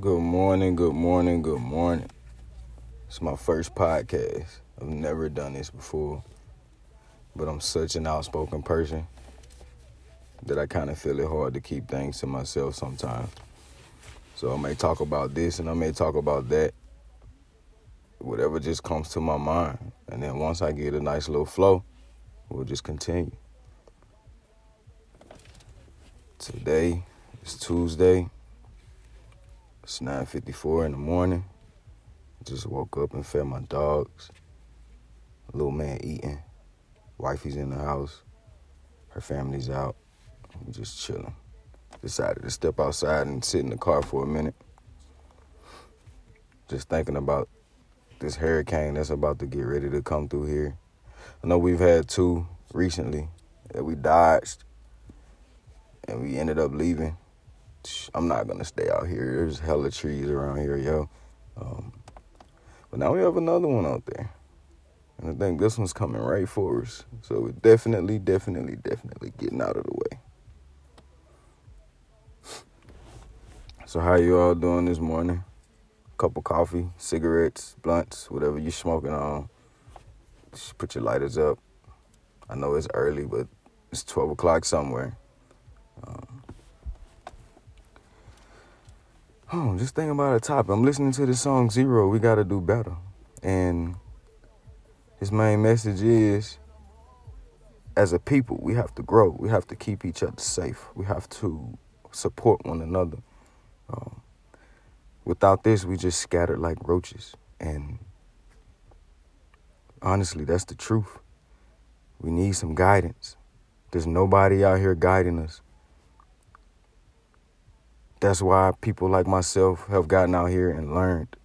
Good morning, good morning, good morning. It's my first podcast. I've never done this before, but I'm such an outspoken person that I kind of feel it hard to keep things to myself sometimes. So I may talk about this and I may talk about that, whatever just comes to my mind. And then once I get a nice little flow, we'll just continue. Today is Tuesday. It's 9:54 in the morning. Just woke up and fed my dogs. Little man eating. Wifey's in the house. Her family's out. We just chilling. Decided to step outside and sit in the car for a minute. Just thinking about this hurricane that's about to get ready to come through here. I know we've had two recently that we dodged and we ended up leaving. I'm not gonna stay out here. There's hella trees around here, yo. Um, but now we have another one out there. And I think this one's coming right for us. So we're definitely, definitely, definitely getting out of the way. So how you all doing this morning? Cup of coffee, cigarettes, blunts, whatever you smoking on. Just put your lighters up. I know it's early, but it's 12 o'clock somewhere. Um, oh, just thinking about a topic. I'm listening to the song Z-Ro, We Gotta Do Better. And his main message is as a people, we have to grow. We have to keep each other safe. We have to support one another. Um, without this, we just scattered like roaches. And honestly, that's the truth. We need some guidance. There's nobody out here guiding us. That's why people like myself have gotten out here and learned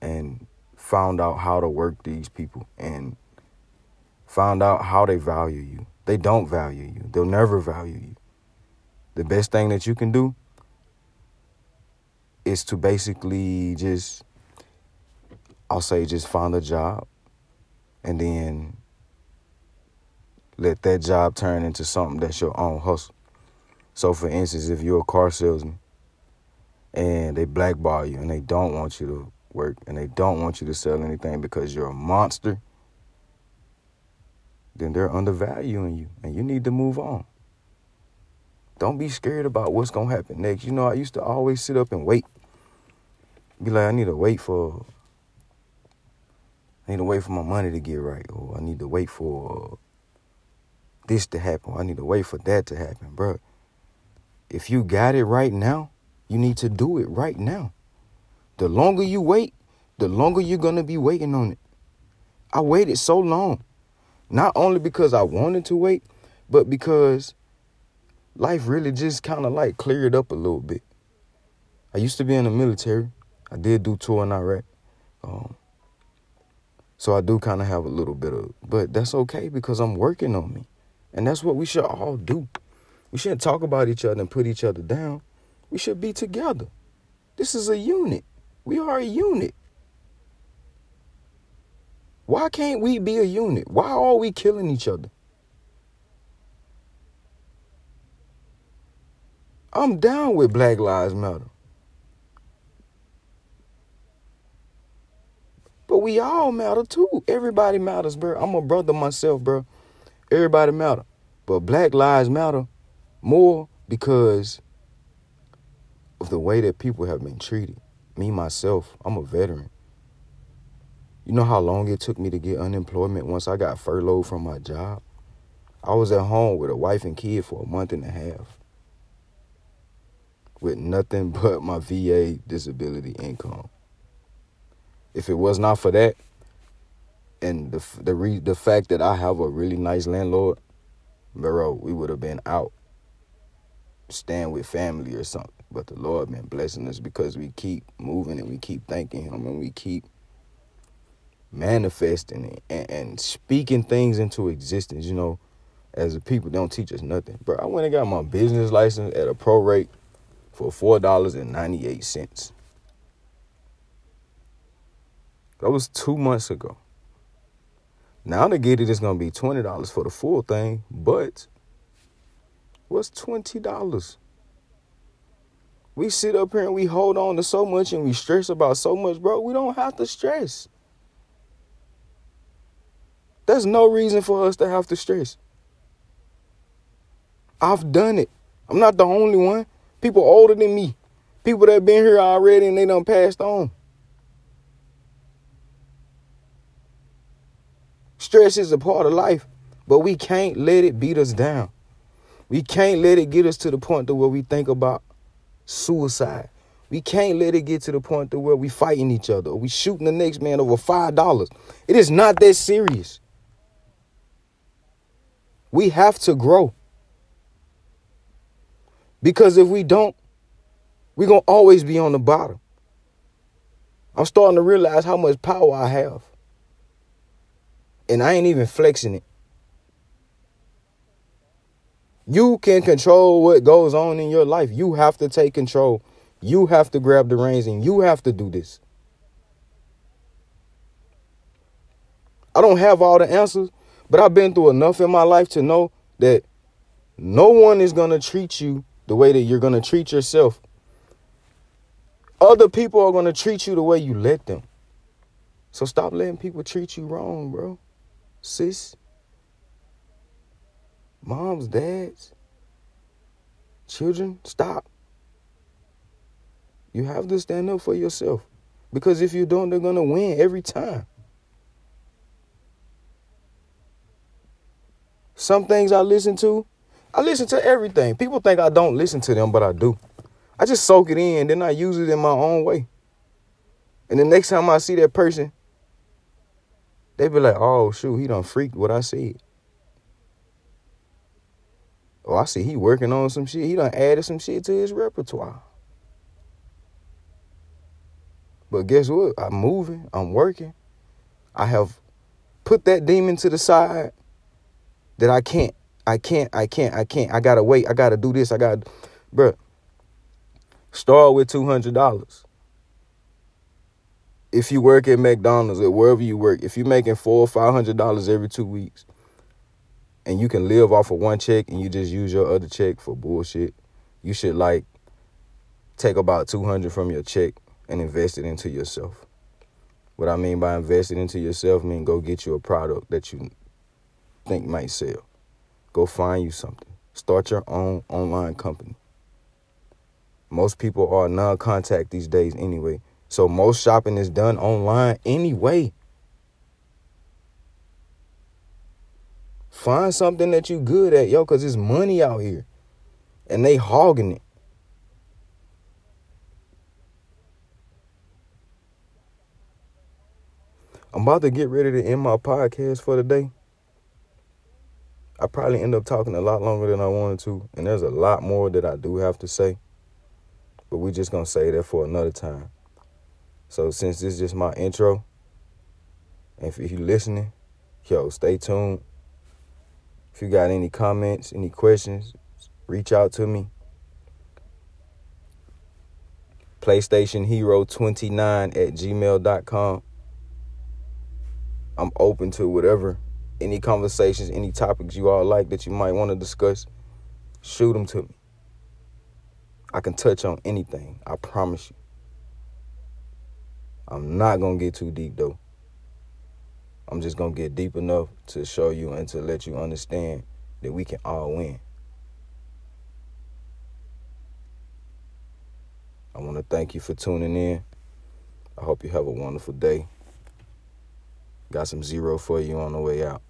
and found out how to work these people and found out how they value you. They don't value you. They'll never value you. The best thing that you can do is to basically just I'll say just find a job and then let that job turn into something that's your own hustle. So for instance, if you're a car salesman and they blackball you and they don't want you to work and they don't want you to sell anything because you're a monster, then they're undervaluing you and you need to move on. Don't be scared about what's gonna happen next. You know, I used to always sit up and wait. Be like, I need to wait for I need to wait for my money to get right, or I need to wait for this to happen. I need to wait for that to happen, bro. If you got it right now, you need to do it right now. The longer you wait, the longer you're gonna be waiting on it. I waited so long, not only because I wanted to wait, but because life really just kind of like cleared up a little bit. I used to be in the military. I did do tour in Iraq. Um, so I do kind of have a little bit of, but that's okay because I'm working on me. And that's what we should all do. We shouldn't talk about each other and put each other down. We should be together. This is a unit. We are a unit. Why can't we be a unit? Why are we killing each other? I'm down with Black Lives Matter. But we all matter too. Everybody matters, bro. I'm a brother myself, bro. Everybody matter. But Black Lives Matter more because of the way that people have been treated. Me, myself, I'm a veteran. You know how long it took me to get unemployment once I got furloughed from my job? I was at home with a wife and kid for a month and a half with nothing but my VA disability income. If it was not for that, and the the re, the fact that I have a really nice landlord, bro, we would have been out, staying with family or something. But the Lord been blessing us because we keep moving and we keep thanking Him and we keep manifesting and, and speaking things into existence. You know, as a people, don't teach us nothing. Bro, I went and got my business license at a pro rate for four dollars and ninety eight cents. That was two months ago. Now to get it, it's gonna be twenty dollars for the full thing, but what's twenty dollars? We sit up here and we hold on to so much and we stress about so much, bro. We don't have to stress. There's no reason for us to have to stress. I've done it. I'm not the only one. People older than me, people that been here already and they done passed on. Stress is a part of life, but we can't let it beat us down. We can't let it get us to the point to where we think about suicide. We can't let it get to the point to where we fighting each other or we shooting the next man over five dollars. It is not that serious. We have to grow. Because if we don't, we're to always be on the bottom. I'm starting to realize how much power I have. And I ain't even flexing it. You can control what goes on in your life. You have to take control. You have to grab the reins and you have to do this. I don't have all the answers, but I've been through enough in my life to know that no one is going to treat you the way that you're going to treat yourself. Other people are going to treat you the way you let them. So stop letting people treat you wrong, bro. Sis. Moms, dads, children, stop. You have to stand up for yourself. Because if you don't, they're going to win every time. Some things I listen to, I listen to everything. People think I don't listen to them, but I do. I just soak it in, then I use it in my own way. And the next time I see that person, they be like, oh shoot, he done freaked what I said. Oh, I see he working on some shit. He done added some shit to his repertoire. But guess what? I'm moving. I'm working. I have put that demon to the side that I can't I can't, I can't, I can't. I gotta wait. I gotta do this. I gotta, bruh. Start with two hundred dollars. If you work at McDonald's or wherever you work, if you're making four or five hundred dollars every two weeks, and you can live off of one check and you just use your other check for bullshit, you should like take about two hundred from your check and invest it into yourself. What I mean by investing into yourself, mean go get you a product that you think might sell. Go find you something. Start your own online company. Most people are non contact these days anyway. So most shopping is done online anyway. Find something that you good at, yo, because there's money out here. And they hogging it. I'm about to get ready to end my podcast for the day. I probably end up talking a lot longer than I wanted to, and there's a lot more that I do have to say. But we're just gonna say that for another time. So since this is just my intro, if you're listening, yo, stay tuned. If you got any comments, any questions, reach out to me. PlayStation Hero 29 at gmail.com. I'm open to whatever any conversations, any topics you all like that you might want to discuss, shoot them to me. I can touch on anything. I promise you. I'm not going to get too deep though. I'm just going to get deep enough to show you and to let you understand that we can all win. I want to thank you for tuning in. I hope you have a wonderful day. Got some Z-Ro for you on the way out.